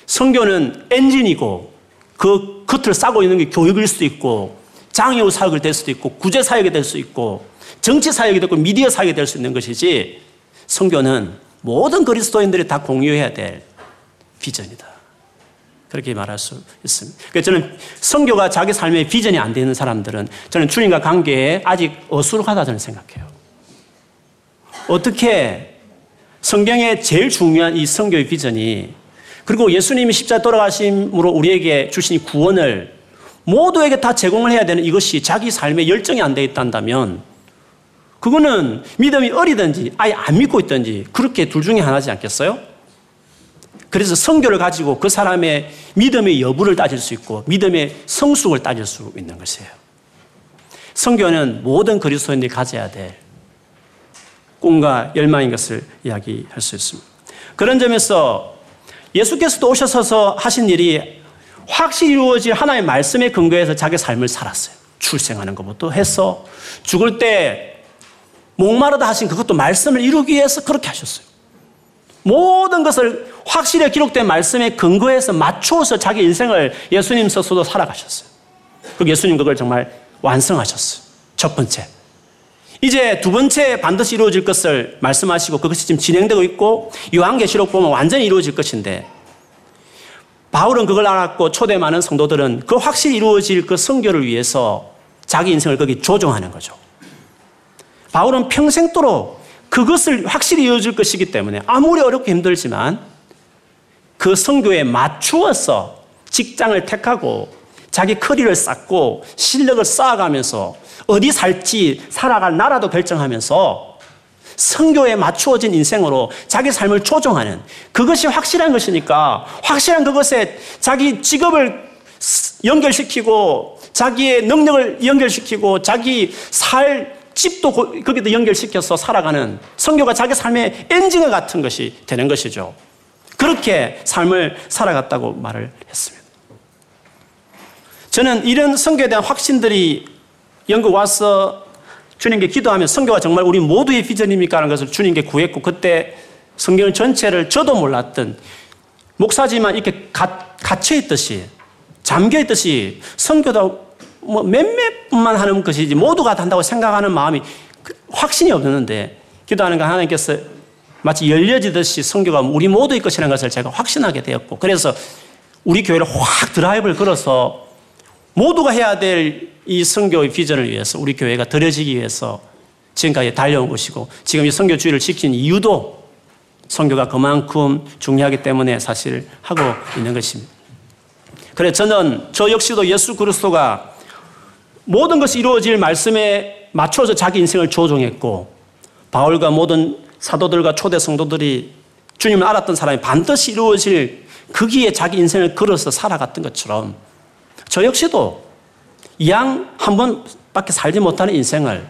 성교는 엔진이고 그 겉을 싸고 있는 게 교육일 수도 있고 장유 사역이 될 수도 있고 구제 사역이 될 수 있고 정치 사역이 되고 미디어 사역이 될 수 있는 것이지 성교는 모든 그리스도인들이 다 공유해야 될 비전이다. 그렇게 말할 수 있습니다. 그래서 저는 성교가 자기 삶의 비전이 안 되는 사람들은 저는 주님과 관계에 아직 어수룩하다 저는 생각해요. 어떻게 성경의 제일 중요한 이 성교의 비전이 그리고 예수님이 십자에 돌아가심으로 우리에게 주신 구원을 모두에게 다 제공을 해야 되는 이것이 자기 삶에 열정이 안 돼 있단다면 그거는 믿음이 어리든지 아예 안 믿고 있든지 그렇게 둘 중에 하나지 않겠어요? 그래서 성교를 가지고 그 사람의 믿음의 여부를 따질 수 있고 믿음의 성숙을 따질 수 있는 것이에요. 성교는 모든 그리스도인들이 가져야 될 꿈과 열망인 것을 이야기할 수 있습니다. 그런 점에서 예수께서도 오셔서 하신 일이 확실히 이루어질 하나의 말씀에 근거해서 자기 삶을 살았어요. 출생하는 것부터 해서 죽을 때 목마르다 하신 그것도 말씀을 이루기 위해서 그렇게 하셨어요. 모든 것을 확실히 기록된 말씀에 근거해서 맞추어서 자기 인생을 예수님 스스로 살아가셨어요. 그 예수님 그걸 정말 완성하셨어요. 첫 번째. 이제 두 번째 반드시 이루어질 것을 말씀하시고 그것이 지금 진행되고 있고 요한계시록 보면 완전히 이루어질 것인데 바울은 그걸 알았고 초대 많은 성도들은 그 확실히 이루어질 그 성교를 위해서 자기 인생을 거기 조종하는 거죠. 바울은 평생도록 그것을 확실히 이루어질 것이기 때문에 아무리 어렵고 힘들지만 그 성교에 맞추어서 직장을 택하고 자기 커리를 쌓고 실력을 쌓아가면서 어디 살지 살아갈 나라도 결정하면서 성교에 맞추어진 인생으로 자기 삶을 조정하는 그것이 확실한 것이니까 확실한 그것에 자기 직업을 연결시키고 자기의 능력을 연결시키고 자기 살 집도 거기도 연결시켜서 살아가는 성교가 자기 삶의 엔진과 같은 것이 되는 것이죠. 그렇게 삶을 살아갔다고 말을 했습니다. 저는 이런 성교에 대한 확신들이 영국 와서 주님께 기도하면 성교가 정말 우리 모두의 비전입니까? 하는 것을 주님께 구했고 그때 성경 전체를 저도 몰랐던 목사지만 이렇게 갇혀 있듯이 잠겨 있듯이 성교도 뭐 몇몇 분만 하는 것이지 모두가 한다고 생각하는 마음이 그 확신이 없는데 기도하는 거 하나님께서 마치 열려지듯이 성교가 우리 모두의 것이라는 것을 제가 확신하게 되었고 그래서 우리 교회를 확 드라이브를 걸어서 모두가 해야 될 이 성교의 비전을 위해서 우리 교회가 들여지기 위해서 지금까지 달려온 것이고 지금 이 성교주의를 지킨 이유도 성교가 그만큼 중요하기 때문에 사실 하고 있는 것입니다. 그래 저는 저 역시도 예수 그리스도가 모든 것이 이루어질 말씀에 맞춰서 자기 인생을 조종했고 바울과 모든 사도들과 초대 성도들이 주님을 알았던 사람이 반드시 이루어질 거기에 자기 인생을 걸어서 살아갔던 것처럼 저 역시도 이양 한 번밖에 살지 못하는 인생을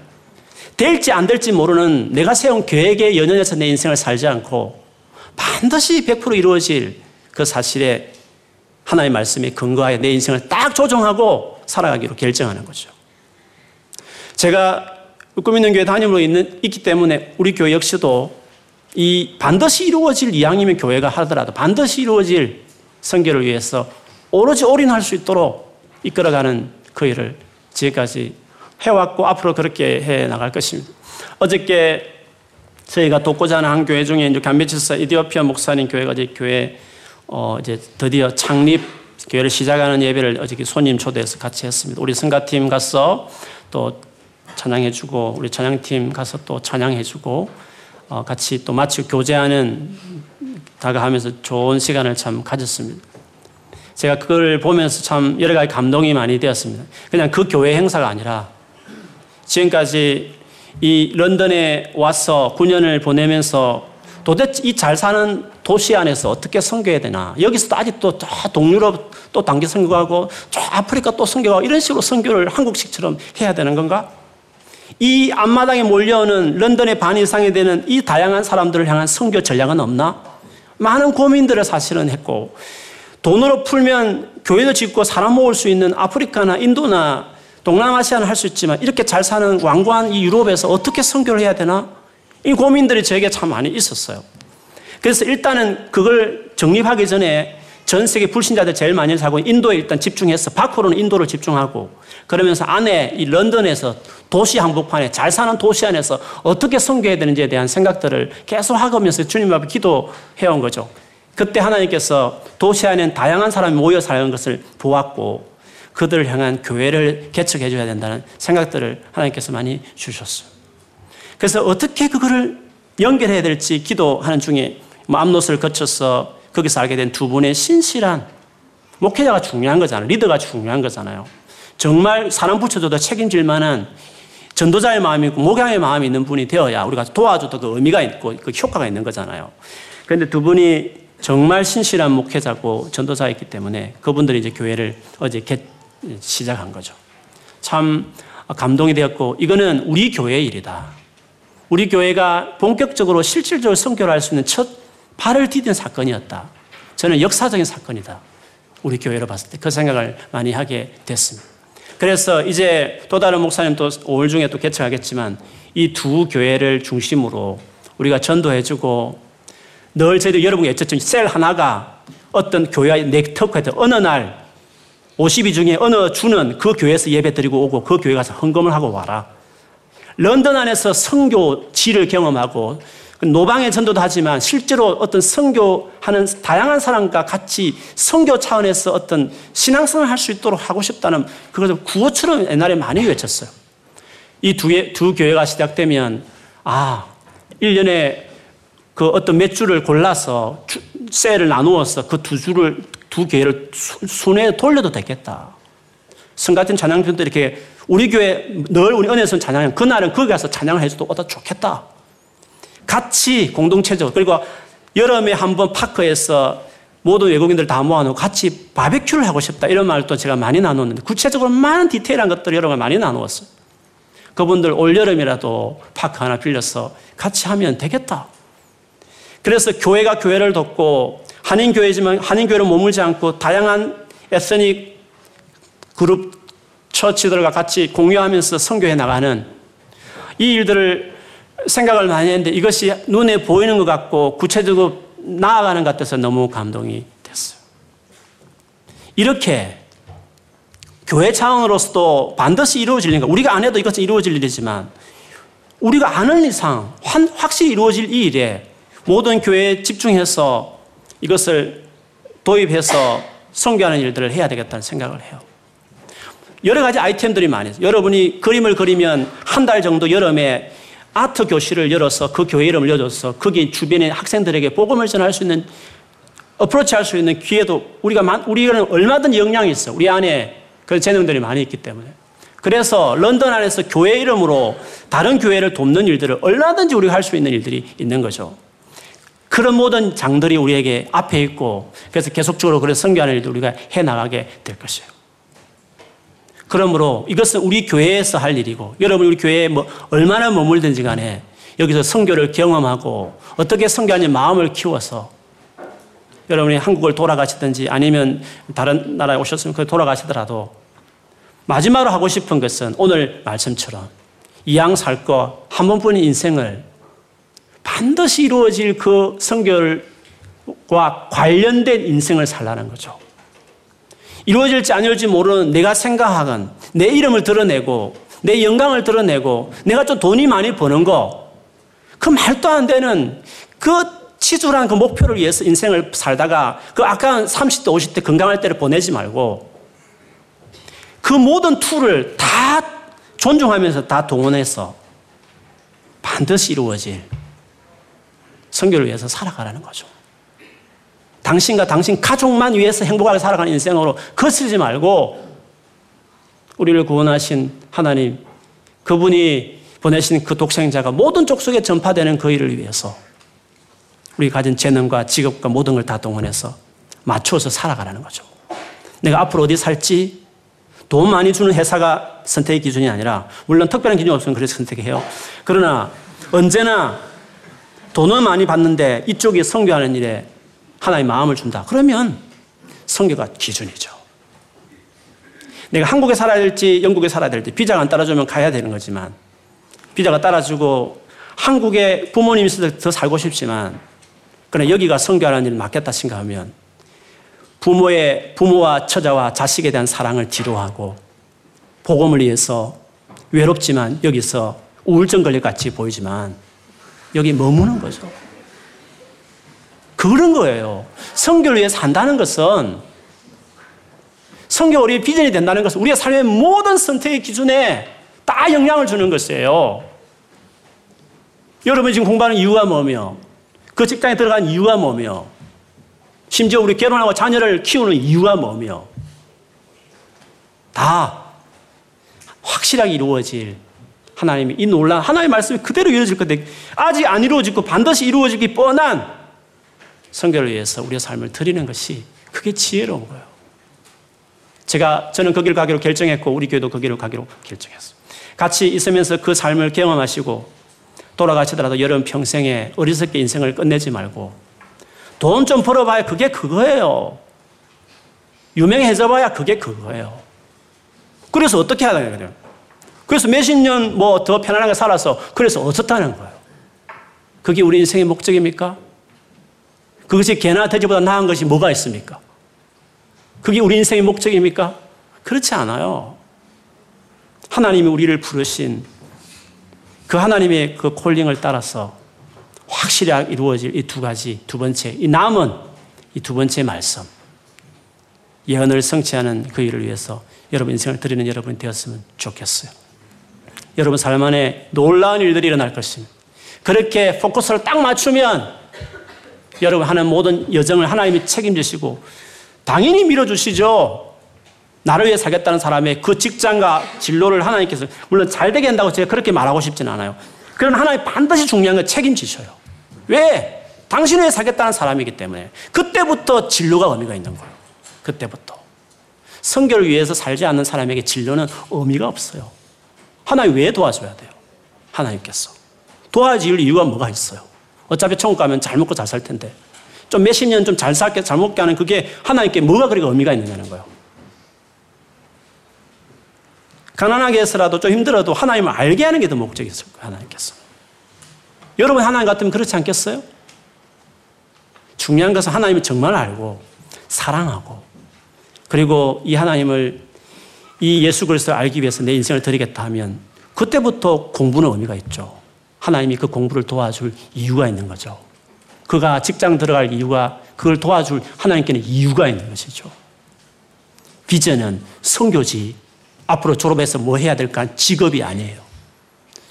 될지 안 될지 모르는 내가 세운 계획에 연연해서 내 인생을 살지 않고 반드시 100% 이루어질 그 사실에 하나의 말씀에 근거하여 내 인생을 딱 조정하고 살아가기로 결정하는 거죠. 제가 꿈 있는 교회 담임으로 있는, 있기 때문에 우리 교회 역시도 이 반드시 이루어질 이왕이면 교회가 하더라도 반드시 이루어질 성결을 위해서 오로지 올인할 수 있도록 이끌어가는 그 일을 지금까지 해왔고 앞으로 그렇게 해 나갈 것입니다. 어저께 저희가 돕고자 하는 한 교회 중에 이제 감베치스 이디오피아 목사님 교회가 이제 교회 어 이제 드디어 창립 교회를 시작하는 예배를 어저께 손님 초대해서 같이 했습니다. 우리 성가팀 가서 또 찬양해주고 우리 찬양팀 가서 또 찬양해주고 어 같이 또 마치 교제하는 다가하면서 좋은 시간을 참 가졌습니다. 제가 그걸 보면서 참 여러 가지 감동이 많이 되었습니다. 그냥 그 교회 행사가 아니라 지금까지 이 런던에 와서 9년을 보내면서 도대체 이 잘 사는 도시 안에서 어떻게 선교해야 되나. 여기서도 아직도 저 동유럽 또 단기 선교하고 저 아프리카 또 선교하고 이런 식으로 선교를 한국식처럼 해야 되는 건가? 이 앞마당에 몰려오는 런던의 반 이상이 되는 이 다양한 사람들을 향한 선교 전략은 없나? 많은 고민들을 사실은 했고 돈으로 풀면 교회도 짓고 사람 모을 수 있는 아프리카나 인도나 동남아시아는 할 수 있지만 이렇게 잘 사는 왕관 이 유럽에서 어떻게 선교를 해야 되나? 이 고민들이 저에게 참 많이 있었어요. 그래서 일단은 그걸 정립하기 전에 전 세계 불신자들 제일 많이 살고 인도에 일단 집중해서 밖으로는 인도를 집중하고 그러면서 안에 이 런던에서 도시 한복판에 잘 사는 도시 안에서 어떻게 선교해야 되는지에 대한 생각들을 계속 하면서 주님 앞에 기도해온 거죠. 그때 하나님께서 도시 안에는 다양한 사람이 모여 사는 것을 보았고 그들을 향한 교회를 개척해 줘야 된다는 생각들을 하나님께서 많이 주셨어요. 그래서 어떻게 그거를 연결해야 될지 기도하는 중에 뭐 암노스를 거쳐서 거기서 알게 된 두 분의 신실한 목회자가 중요한 거잖아요. 리더가 중요한 거잖아요. 정말 사람 붙여줘도 책임질 만한 전도자의 마음이 있고 목양의 마음이 있는 분이 되어야 우리가 도와줘도 그 의미가 있고 그 효과가 있는 거잖아요. 그런데 두 분이 정말 신실한 목회자고 전도사였기 때문에 그분들이 이제 교회를 어제 개, 시작한 거죠. 참 감동이 되었고 이거는 우리 교회의 일이다. 우리 교회가 본격적으로 실질적으로 선교를 할 수 있는 첫 발을 디딘 사건이었다. 저는 역사적인 사건이다. 우리 교회로 봤을 때 그 생각을 많이 하게 됐습니다. 그래서 이제 또 다른 목사님 또 5월 중에 또 개최하겠지만 이 두 교회를 중심으로 우리가 전도해주고 늘 저희도 여러분이 애쳤지만 셀 하나가 어떤 교회의 네트워크에 어느 날 50위 중에 어느 주는 그 교회에서 예배 드리고 오고 그 교회 가서 헌금을 하고 와라. 런던 안에서 성교지를 경험하고 노방의 전도도 하지만 실제로 어떤 성교하는 다양한 사람과 같이 성교 차원에서 어떤 신앙생활 할수 있도록 하고 싶다는 그것을 구호처럼 옛날에 많이 외쳤어요. 이 두, 두 교회가 시작되면 아, 1년에 그 어떤 몇 주를 골라서 셀을 나누어서 그 두 주를 두 교회를 순회에 돌려도 되겠다. 성 같은 찬양편도 이렇게 우리 교회 늘 우리 은혜선 찬양 그날은 거기 가서 찬양을 해줘도 어다 좋겠다. 같이 공동체적 그리고 여름에 한번 파크에서 모든 외국인들 다 모아놓고 같이 바베큐를 하고 싶다 이런 말도 제가 많이 나눴는데 구체적으로 많은 디테일한 것들을 여러 번 많이 나누었어요. 그분들 올 여름이라도 파크 하나 빌려서 같이 하면 되겠다. 그래서 교회가 교회를 돕고 한인 교회지만 한인 교회로 머물지 않고 다양한 에스닉 그룹 처치들과 같이 공유하면서 선교해 나가는 이 일들을 생각을 많이 했는데 이것이 눈에 보이는 것 같고 구체적으로 나아가는 것 같아서 너무 감동이 됐어요. 이렇게 교회 차원으로서도 반드시 이루어질 일, 우리가 안 해도 이것은 이루어질 일이지만 우리가 아는 이상 확실히 이루어질 이 일에 모든 교회에 집중해서 이것을 도입해서 성교하는 일들을 해야 되겠다는 생각을 해요. 여러 가지 아이템들이 있어요. 여러분이 그림을 그리면 한 달 정도 여름에 아트 교실을 열어서 그 교회 이름을 열어서 거기 주변의 학생들에게 복음을 전할 수 있는 어프로치 할 수 있는 기회도 우리가 우리는 얼마든지 역량이 있어. 우리 안에 그런 재능들이 많이 있기 때문에. 그래서 런던 안에서 교회 이름으로 다른 교회를 돕는 일들을 얼마든지 우리가 할 수 있는 일들이 있는 거죠. 그런 모든 장들이 우리에게 앞에 있고 그래서 계속적으로 그런 성교하는 일도 우리가 해 나가게 될 것이에요. 그러므로 이것은 우리 교회에서 할 일이고 여러분 우리 교회에 뭐 얼마나 머물든지 간에 여기서 성교를 경험하고 어떻게 성교하는 마음을 키워서 여러분이 한국을 돌아가시든지 아니면 다른 나라에 오셨으면 그 돌아가시더라도 마지막으로 하고 싶은 것은 오늘 말씀처럼 이양 살 거 한 번뿐인 인생을 반드시 이루어질 그 성결과 관련된 인생을 살라는 거죠. 이루어질지 아니올지 모르는 내가 생각하건 내 이름을 드러내고 내 영광을 드러내고 내가 좀 돈이 많이 버는 거, 그 말도 안 되는 그 치졸한 그 목표를 위해서 인생을 살다가 그 아까운 30대, 50대 건강할 때를 보내지 말고 그 모든 tool을 다 존중하면서 다 동원해서 반드시 이루어질 선교를 위해서 살아가라는 거죠. 당신과 당신 가족만 위해서 행복하게 살아가는 인생으로 거스르지 말고 우리를 구원하신 하나님, 그분이 보내신 그 독생자가 모든 족속에 전파되는 그 일을 위해서 우리 가진 재능과 직업과 모든 걸 다 동원해서 맞춰서 살아가라는 거죠. 내가 앞으로 어디 살지 돈 많이 주는 회사가 선택의 기준이 아니라 물론 특별한 기준이 없으면 그래서 선택해요. 그러나 언제나 돈은 많이 받는데 이쪽이 성교하는 일에 하나의 마음을 준다. 그러면 성교가 기준이죠. 내가 한국에 살아야 될지 영국에 살아야 될지 비자가 안 따라주면 가야 되는 거지만 비자가 따라주고 한국에 부모님이 있어서 더 살고 싶지만 그러나 여기가 성교하는 일을 맡겠다 생각하면 부모의 부모와 처자와 자식에 대한 사랑을 뒤로하고 복음을 위해서 외롭지만 여기서 우울증 걸릴 같이 보이지만 여기 머무는 거죠. 그런 거예요. 성교를 위해 산다는 것은 성교 우리의 비전이 된다는 것은 우리의 삶의 모든 선택의 기준에 다 영향을 주는 것이에요. 여러분 지금 공부하는 이유가 뭐며 그 직장에 들어간 이유가 뭐며 심지어 우리 결혼하고 자녀를 키우는 이유가 뭐며 다 확실하게 이루어질 하나님이 이 놀란 하나님의 말씀이 그대로 이루어질 건데 아직 안 이루어지고 반드시 이루어지기 뻔한 성교를 위해서 우리의 삶을 드리는 것이 그게 지혜로운 거예요. 제가 저는 그 길을 가기로 결정했고 우리 교회도 그 길을 가기로 결정했어요. 같이 있으면서 그 삶을 경험하시고 돌아가시더라도 여러분 평생에 어리석게 인생을 끝내지 말고 돈 좀 벌어봐야 그게 그거예요. 유명해져 봐야 그게 그거예요. 그래서 어떻게 해야 되냐. 그래서 몇십 년 뭐 더 편안하게 살아서 그래서 어떻다는 거예요. 그게 우리 인생의 목적입니까? 그것이 개나 돼지보다 나은 것이 뭐가 있습니까? 그게 우리 인생의 목적입니까? 그렇지 않아요. 하나님이 우리를 부르신 그 하나님의 그 콜링을 따라서 확실히 이루어질 이 두 가지, 두 번째, 이 남은 이 두 번째 말씀. 예언을 성취하는 그 일을 위해서 여러분 인생을 드리는 여러분이 되었으면 좋겠어요. 여러분 삶 안에 놀라운 일들이 일어날 것입니다. 그렇게 포커스를 딱 맞추면 여러분 하는 모든 여정을 하나님이 책임지시고 당연히 밀어주시죠. 나를 위해 살겠다는 사람의 그 직장과 진로를 하나님께서 물론 잘 되게 한다고 제가 그렇게 말하고 싶지는 않아요. 그럼 하나님 반드시 중요한 건 책임지셔요. 왜? 당신을 위해 살겠다는 사람이기 때문에 그때부터 진로가 의미가 있는 거예요. 그때부터. 성결을 위해서 살지 않는 사람에게 진로는 의미가 없어요. 하나님 왜 도와줘야 돼요? 하나님께서. 도와줄 이유가 뭐가 있어요? 어차피 천국 가면 잘 먹고 잘 살 텐데. 좀 몇십 년 좀 잘 살게, 잘 먹게 하는 그게 하나님께 뭐가 그렇게 의미가 있느냐는 거예요. 가난하게 해서라도 좀 힘들어도 하나님을 알게 하는 게 더 목적이 있을 거예요, 하나님께서. 여러분 하나님 같으면 그렇지 않겠어요? 중요한 것은 하나님을 정말 알고, 사랑하고, 그리고 이 하나님을 이 예수 그리스도를 알기 위해서 내 인생을 드리겠다 하면 그때부터 공부는 의미가 있죠. 하나님이 그 공부를 도와줄 이유가 있는 거죠. 그가 직장 들어갈 이유가 그걸 도와줄 하나님께는 이유가 있는 것이죠. 비전은 성교지 앞으로 졸업해서 뭐 해야 될까 직업이 아니에요.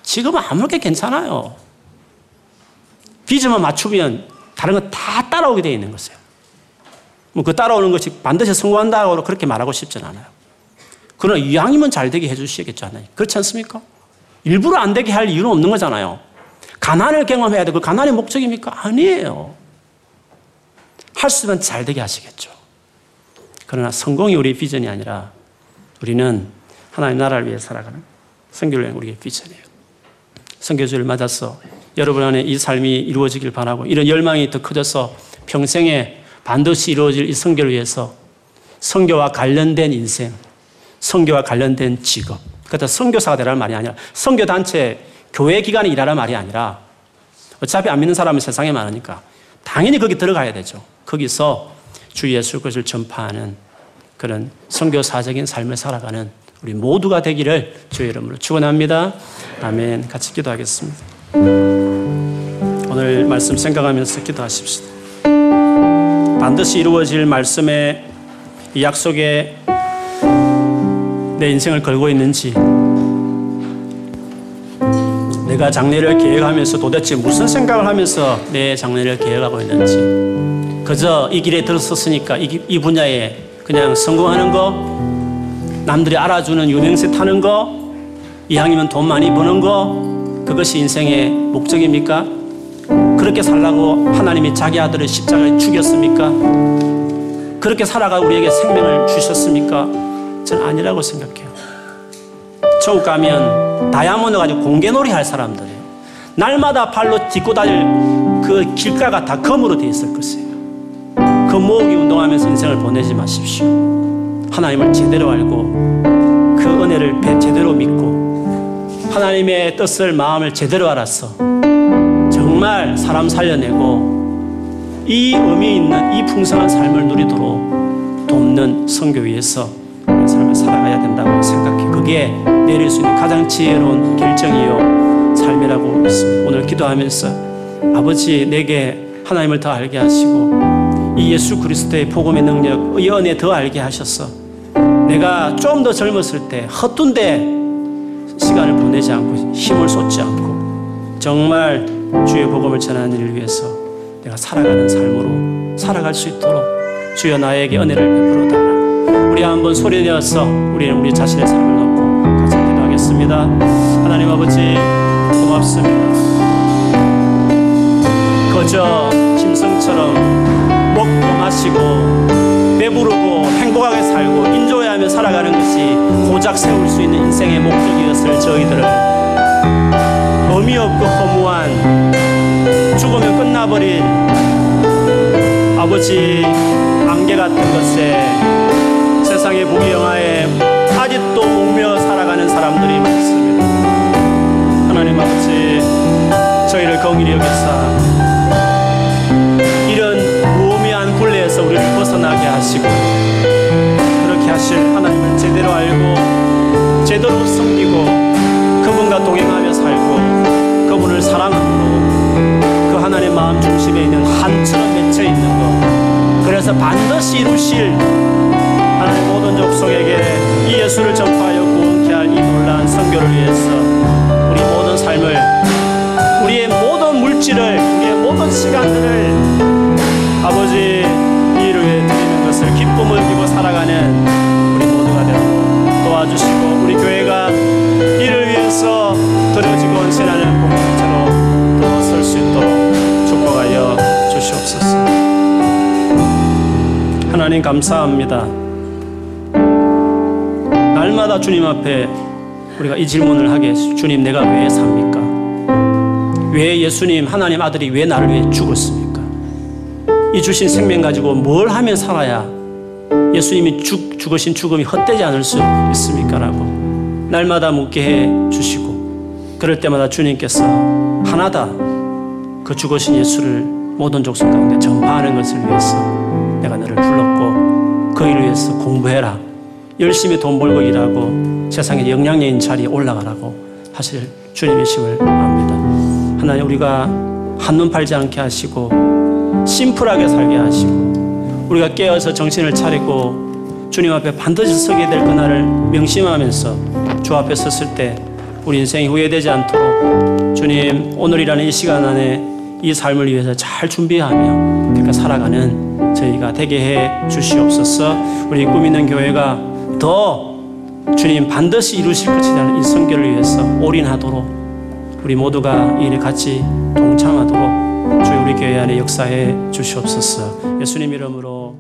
직업은 아무렇게 괜찮아요. 비전만 맞추면 다른 건다 따라오게 되어 있는 것이에요. 뭐 그 따라오는 것이 반드시 성공한다고 그렇게 말하고 싶진 않아요. 그러나 이왕이면 잘 되게 해주시겠죠. 그렇지 않습니까? 일부러 안 되게 할 이유는 없는 거잖아요. 가난을 경험해야 되고, 가난의 목적입니까? 아니에요. 할 수 있으면 잘 되게 하시겠죠. 그러나 성공이 우리의 비전이 아니라 우리는 하나님 나라를 위해 살아가는 성교를 우리의 비전이에요. 성교주를 맞아서 여러분 안에 이 삶이 이루어지길 바라고 이런 열망이 더 커져서 평생에 반드시 이루어질 이 성교를 위해서 성교와 관련된 인생, 성교와 관련된 직업, 그렇다 성교사가 되라는 말이 아니라 성교단체, 교회 기관에 일하라는 말이 아니라 어차피 안 믿는 사람은 세상에 많으니까 당연히 거기 들어가야 되죠. 거기서 주 예수 것을 전파하는 그런 성교사적인 삶을 살아가는 우리 모두가 되기를 주의 이름으로 축원합니다. 아멘. 같이 기도하겠습니다. 오늘 말씀 생각하면서 기도하십시다. 반드시 이루어질 말씀의 이 약속에 내 인생을 걸고 있는지 내가 장례를 계획하면서 도대체 무슨 생각을 하면서 내 장례를 계획하고 있는지 그저 이 길에 들어섰으니까 이, 이 분야에 그냥 성공하는 거 남들이 알아주는 유명세 타는 거 이왕이면 돈 많이 버는 거 그것이 인생의 목적입니까? 그렇게 살라고 하나님이 자기 아들을 십자가에 죽였습니까? 그렇게 살아가 우리에게 생명을 주셨습니까? 저는 아니라고 생각해요. 천국 가면 다이아몬드 가지고 공개놀이 할 사람들이에요. 날마다 발로 딛고 다닐 그 길가가 다 검으로 되어 있을 것이에요. 그 모으기 운동하면서 인생을 보내지 마십시오. 하나님을 제대로 알고 그 은혜를 제대로 믿고 하나님의 뜻을 마음을 제대로 알았어. 정말 사람 살려내고 이 의미 있는 이 풍성한 삶을 누리도록 돕는 성교 위에서 그게 내릴 수 있는 가장 지혜로운 결정이요 삶이라고. 오늘 기도하면서 아버지 내게 하나님을 더 알게 하시고 이 예수 그리스도의 복음의 능력, 이 은혜 더 알게 하셔서 내가 좀 더 젊었을 때 헛둔데 시간을 보내지 않고 힘을 쏟지 않고 정말 주의 복음을 전하는 일을 위해서 내가 살아가는 삶으로 살아갈 수 있도록 주여 나에게 은혜를 베풀어 달라. 우리 한번 소리내어서 우리는 우리 자신의 삶을 있습니다. 하나님 아버지 고맙습니다. 거저 짐승처럼 목동하시고 배부르고 행복하게 살고 인조해하며 살아가는 것이 고작 세울 수 있는 인생의 목적이었을 저희들은 의미 없고 허무한 죽으면 끝나버린 아버지 안개 같은 것에 세상의 부귀영화에 아직도 목며 살아가는 사람들이 많습니다. 하나님 아버지 저희를 긍휼히 여기사 이런 무의미한 굴레에서 우리를 벗어나게 하시고 그렇게 하실 하나님을 제대로 알고 제대로 섬기고 그분과 동행하며 살고 그분을 사랑함으로 그 하나님의 마음 중심에 있는 한처럼 맺혀 있는 것 그래서 반드시 이루실 하나님 모든 족속에게 이 예수를 전파하여 구원케 할 이 놀라운 선교를 위해서 우리 모든 삶을 우리의 모든 물질을 우리의 모든 시간들을 아버지 이 일을 위해 드리는 것을 기쁨을 느끼고 살아가는 우리 모두가 되도록 도와주시고 우리 교회가 이를 위해서 드려지고 헌신하는 공동체로 들어설 수 있도록 축복하여 주시옵소서. 하나님 감사합니다 날마다 주님 앞에 우리가 이 질문을 하게 주님 내가 왜 삽니까? 왜 예수님 하나님 아들이 왜 나를 위해 죽었습니까? 이 주신 생명 가지고 뭘 하면 살아야 예수님이 죽, 죽으신 죽음이 헛되지 않을 수 있습니까? 라고 날마다 묻게 해 주시고 그럴 때마다 주님께서 하나다 그 죽으신 예수를 모든 족속 가운데 전파하는 것을 위해서 내가 너를 불렀고 그 일을 위해서 공부해라 열심히 돈 벌고 일하고 세상에 영향력인 자리에 올라가라고 하실 주님이심을 압니다. 하나님 우리가 한눈 팔지 않게 하시고 심플하게 살게 하시고 우리가 깨어서 정신을 차리고 주님 앞에 반드시 서게 될 그날을 명심하면서 주 앞에 섰을 때 우리 인생이 후회되지 않도록 주님 오늘이라는 이 시간 안에 이 삶을 위해서 잘 준비하며 그렇게 살아가는 저희가 되게 해 주시옵소서 우리 꿈 있는 교회가 더 주님 반드시 이루실 것이라는 이 선교를 위해서 올인하도록 우리 모두가 이 일에 같이 동참하도록 주의 우리 교회 안에 역사해 주시옵소서. 예수님 이름으로